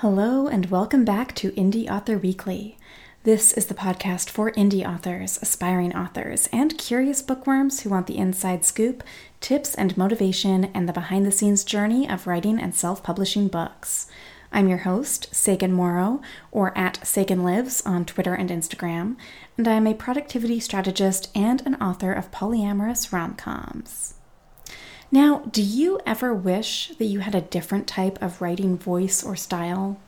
Hello, and welcome back to Indie Author Weekly. This is the podcast for indie authors, aspiring authors, and curious bookworms who want the inside scoop, tips and motivation, and the behind the scenes journey of writing and self publishing books. I'm your host, Sagan Morrow, or at Sagan Lives on Twitter and Instagram, and I am a productivity strategist and an author of polyamorous rom coms. Now, do you ever wish that you had a different type of writing voice or style?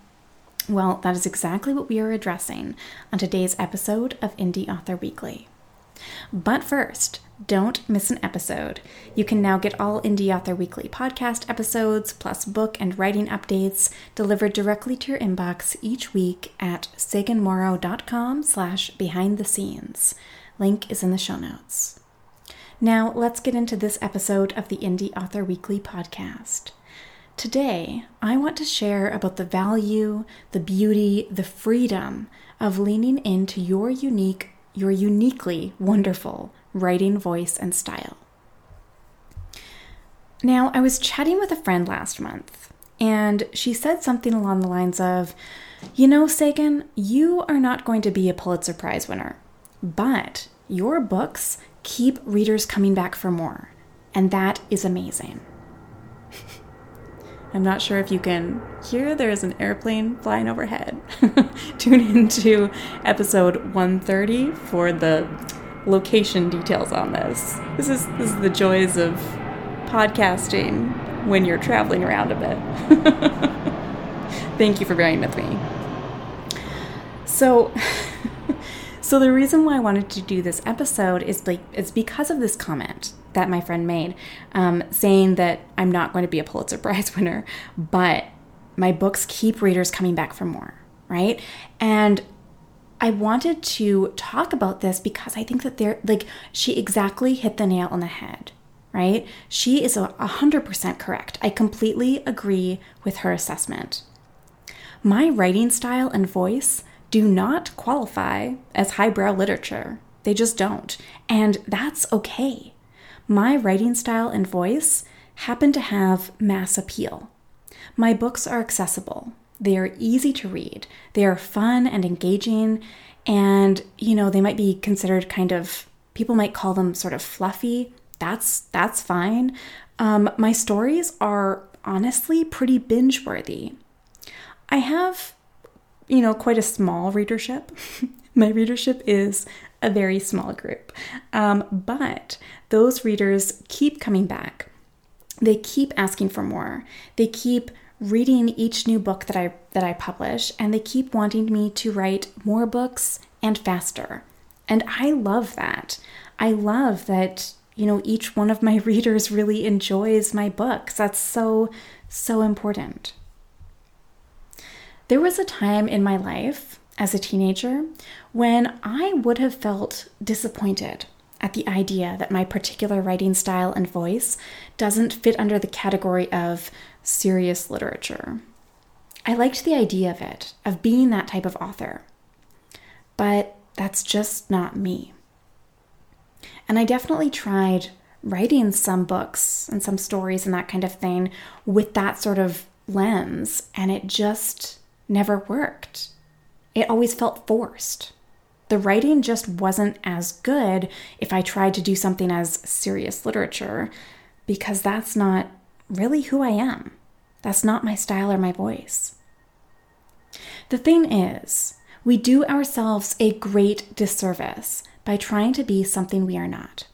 Well, that is exactly what we are addressing on today's episode of Indie Author Weekly. But first, don't miss an episode. You can now get all Indie Author Weekly podcast episodes, plus book and writing updates delivered directly to your inbox each week at saganmorrow.com slash behind the scenes. Link is in the show notes. Now, let's get into this episode of the Indie Author Weekly podcast. Today, I want to share about the value, the beauty, the freedom of leaning into your unique, your uniquely wonderful writing voice and style. Now, I was chatting with a friend last month, and she said something along the lines of, You know, Sagan, you are not going to be a Pulitzer Prize winner, but your books keep readers coming back for more. And that is amazing. I'm not sure if you can hear there is an airplane flying overhead. Tune into episode 130 for the location details on this. This is this is the joys of podcasting when you're traveling around a bit. Thank you for bearing with me. So so the reason why I wanted to do this episode is like it's because of this comment that my friend made, um, saying that I'm not going to be a Pulitzer Prize winner, but my books keep readers coming back for more, right? And I wanted to talk about this because I think that they're like she exactly hit the nail on the head, right? She is a hundred percent correct. I completely agree with her assessment. My writing style and voice do not qualify as highbrow literature. They just don't. And that's okay. My writing style and voice happen to have mass appeal. My books are accessible. They are easy to read. They are fun and engaging. And, you know, they might be considered kind of, people might call them sort of fluffy. That's, that's fine. Um, my stories are honestly pretty binge worthy. I have you know, quite a small readership. My readership is a very small group. Um, but those readers keep coming back. They keep asking for more. They keep reading each new book that I that I publish and they keep wanting me to write more books and faster. And I love that. I love that, you know, each one of my readers really enjoys my books. That's so so important. There was a time in my life as a teenager when I would have felt disappointed at the idea that my particular writing style and voice doesn't fit under the category of serious literature. I liked the idea of it, of being that type of author. But that's just not me. And I definitely tried writing some books and some stories and that kind of thing with that sort of lens, and it just never worked. It always felt forced. The writing just wasn't as good if I tried to do something as serious literature, because that's not really who I am. That's not my style or my voice. The thing is, we do ourselves a great disservice by trying to be something we are not.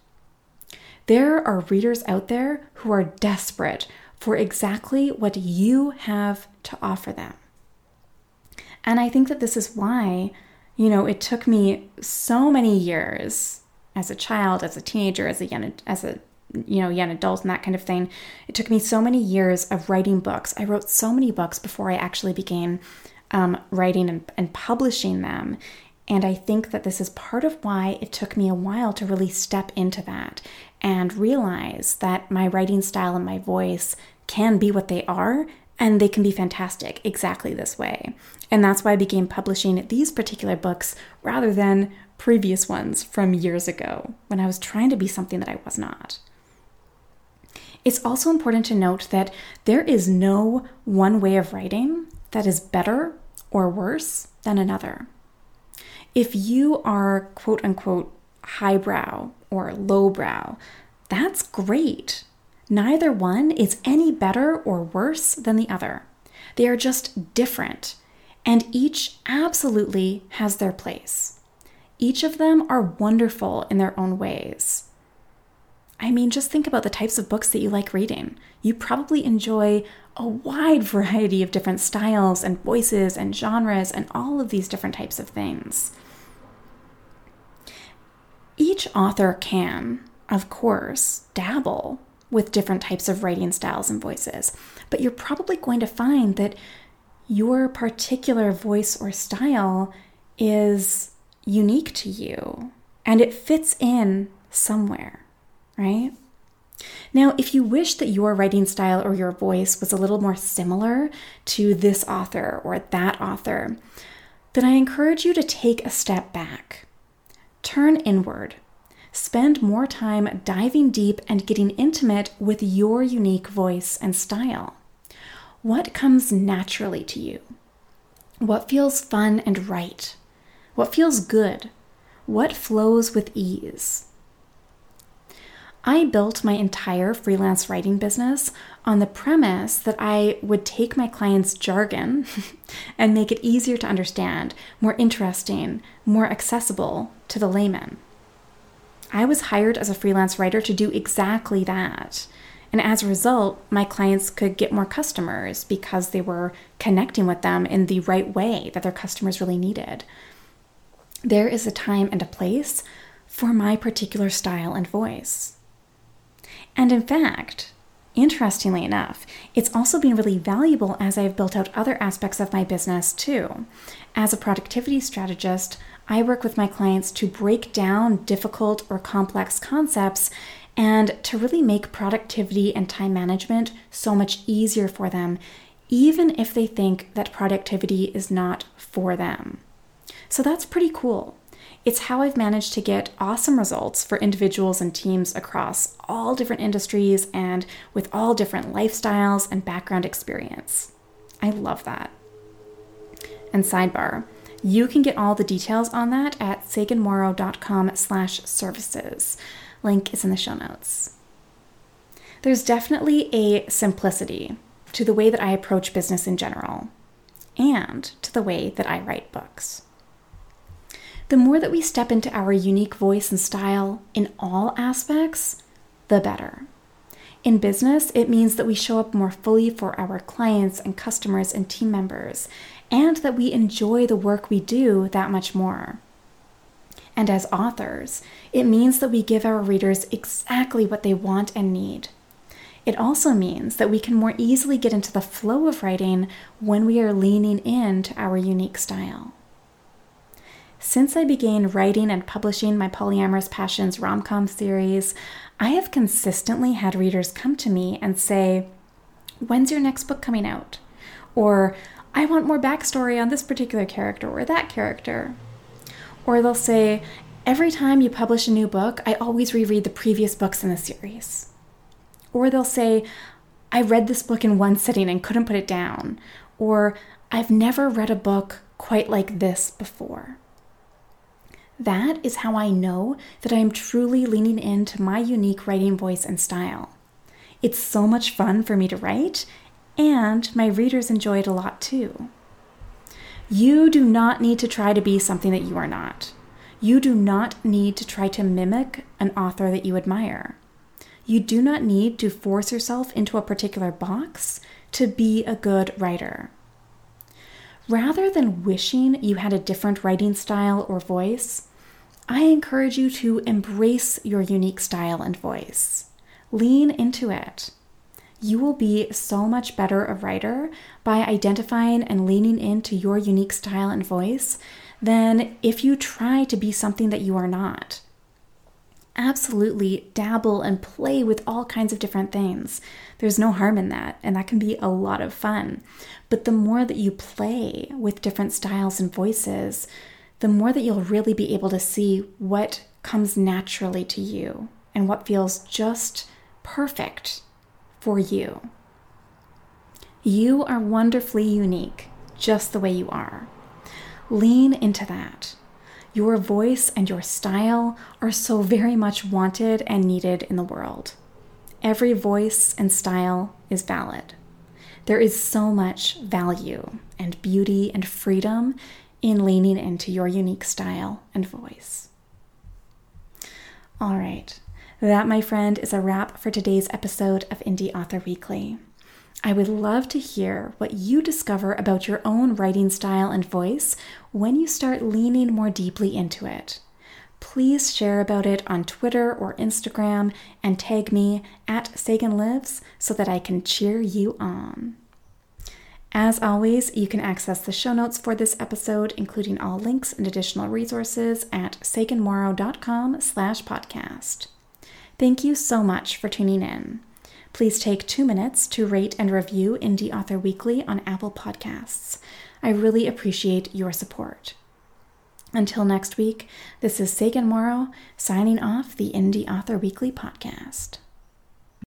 There are readers out there who are desperate for exactly what you have to offer them. And I think that this is why, you know, it took me so many years as a child, as a teenager, as a young as a you know, young adult and that kind of thing. It took me so many years of writing books. I wrote so many books before I actually began um, writing and, and publishing them. And I think that this is part of why it took me a while to really step into that and realize that my writing style and my voice can be what they are and they can be fantastic exactly this way. And that's why I began publishing these particular books rather than previous ones from years ago when I was trying to be something that I was not. It's also important to note that there is no one way of writing that is better or worse than another. If you are quote unquote highbrow or lowbrow, that's great. Neither one is any better or worse than the other. They are just different, and each absolutely has their place. Each of them are wonderful in their own ways. I mean, just think about the types of books that you like reading. You probably enjoy a wide variety of different styles and voices and genres and all of these different types of things. Each author can, of course, dabble with different types of writing styles and voices, but you're probably going to find that your particular voice or style is unique to you and it fits in somewhere right? Now, if you wish that your writing style or your voice was a little more similar to this author or that author, then I encourage you to take a step back. Turn inward. Spend more time diving deep and getting intimate with your unique voice and style. What comes naturally to you? What feels fun and right? What feels good? What flows with ease? I built my entire freelance writing business on the premise that I would take my clients' jargon and make it easier to understand, more interesting, more accessible to the layman. I was hired as a freelance writer to do exactly that. And as a result, my clients could get more customers because they were connecting with them in the right way that their customers really needed. There is a time and a place for my particular style and voice. And in fact, interestingly enough, it's also been really valuable as I've built out other aspects of my business too. As a productivity strategist, I work with my clients to break down difficult or complex concepts and to really make productivity and time management so much easier for them, even if they think that productivity is not for them. So that's pretty cool. It's how I've managed to get awesome results for individuals and teams across all different industries and with all different lifestyles and background experience. I love that. And sidebar, you can get all the details on that at saganmorrow.com slash services. Link is in the show notes. There's definitely a simplicity to the way that I approach business in general and to the way that I write books the more that we step into our unique voice and style in all aspects, the better. In business, it means that we show up more fully for our clients and customers and team members, and that we enjoy the work we do that much more. And as authors, it means that we give our readers exactly what they want and need. It also means that we can more easily get into the flow of writing when we are leaning into our unique style. Since I began writing and publishing my Polyamorous Passions rom com series, I have consistently had readers come to me and say, When's your next book coming out? Or, I want more backstory on this particular character or that character. Or they'll say, Every time you publish a new book, I always reread the previous books in the series. Or they'll say, I read this book in one sitting and couldn't put it down. Or, I've never read a book quite like this before. That is how I know that I am truly leaning into my unique writing voice and style. It's so much fun for me to write, and my readers enjoy it a lot too. You do not need to try to be something that you are not. You do not need to try to mimic an author that you admire. You do not need to force yourself into a particular box to be a good writer. Rather than wishing you had a different writing style or voice, I encourage you to embrace your unique style and voice. Lean into it. You will be so much better a writer by identifying and leaning into your unique style and voice than if you try to be something that you are not. Absolutely dabble and play with all kinds of different things. There's no harm in that, and that can be a lot of fun. But the more that you play with different styles and voices, the more that you'll really be able to see what comes naturally to you and what feels just perfect for you. You are wonderfully unique just the way you are. Lean into that. Your voice and your style are so very much wanted and needed in the world. Every voice and style is valid. There is so much value and beauty and freedom in leaning into your unique style and voice. All right, that, my friend, is a wrap for today's episode of Indie Author Weekly. I would love to hear what you discover about your own writing style and voice when you start leaning more deeply into it. Please share about it on Twitter or Instagram and tag me at Sagan Lives so that I can cheer you on. As always, you can access the show notes for this episode, including all links and additional resources at saganmorrow.com slash podcast. Thank you so much for tuning in. Please take two minutes to rate and review Indie Author Weekly on Apple Podcasts. I really appreciate your support. Until next week, this is Sagan Morrow signing off the Indie Author Weekly podcast.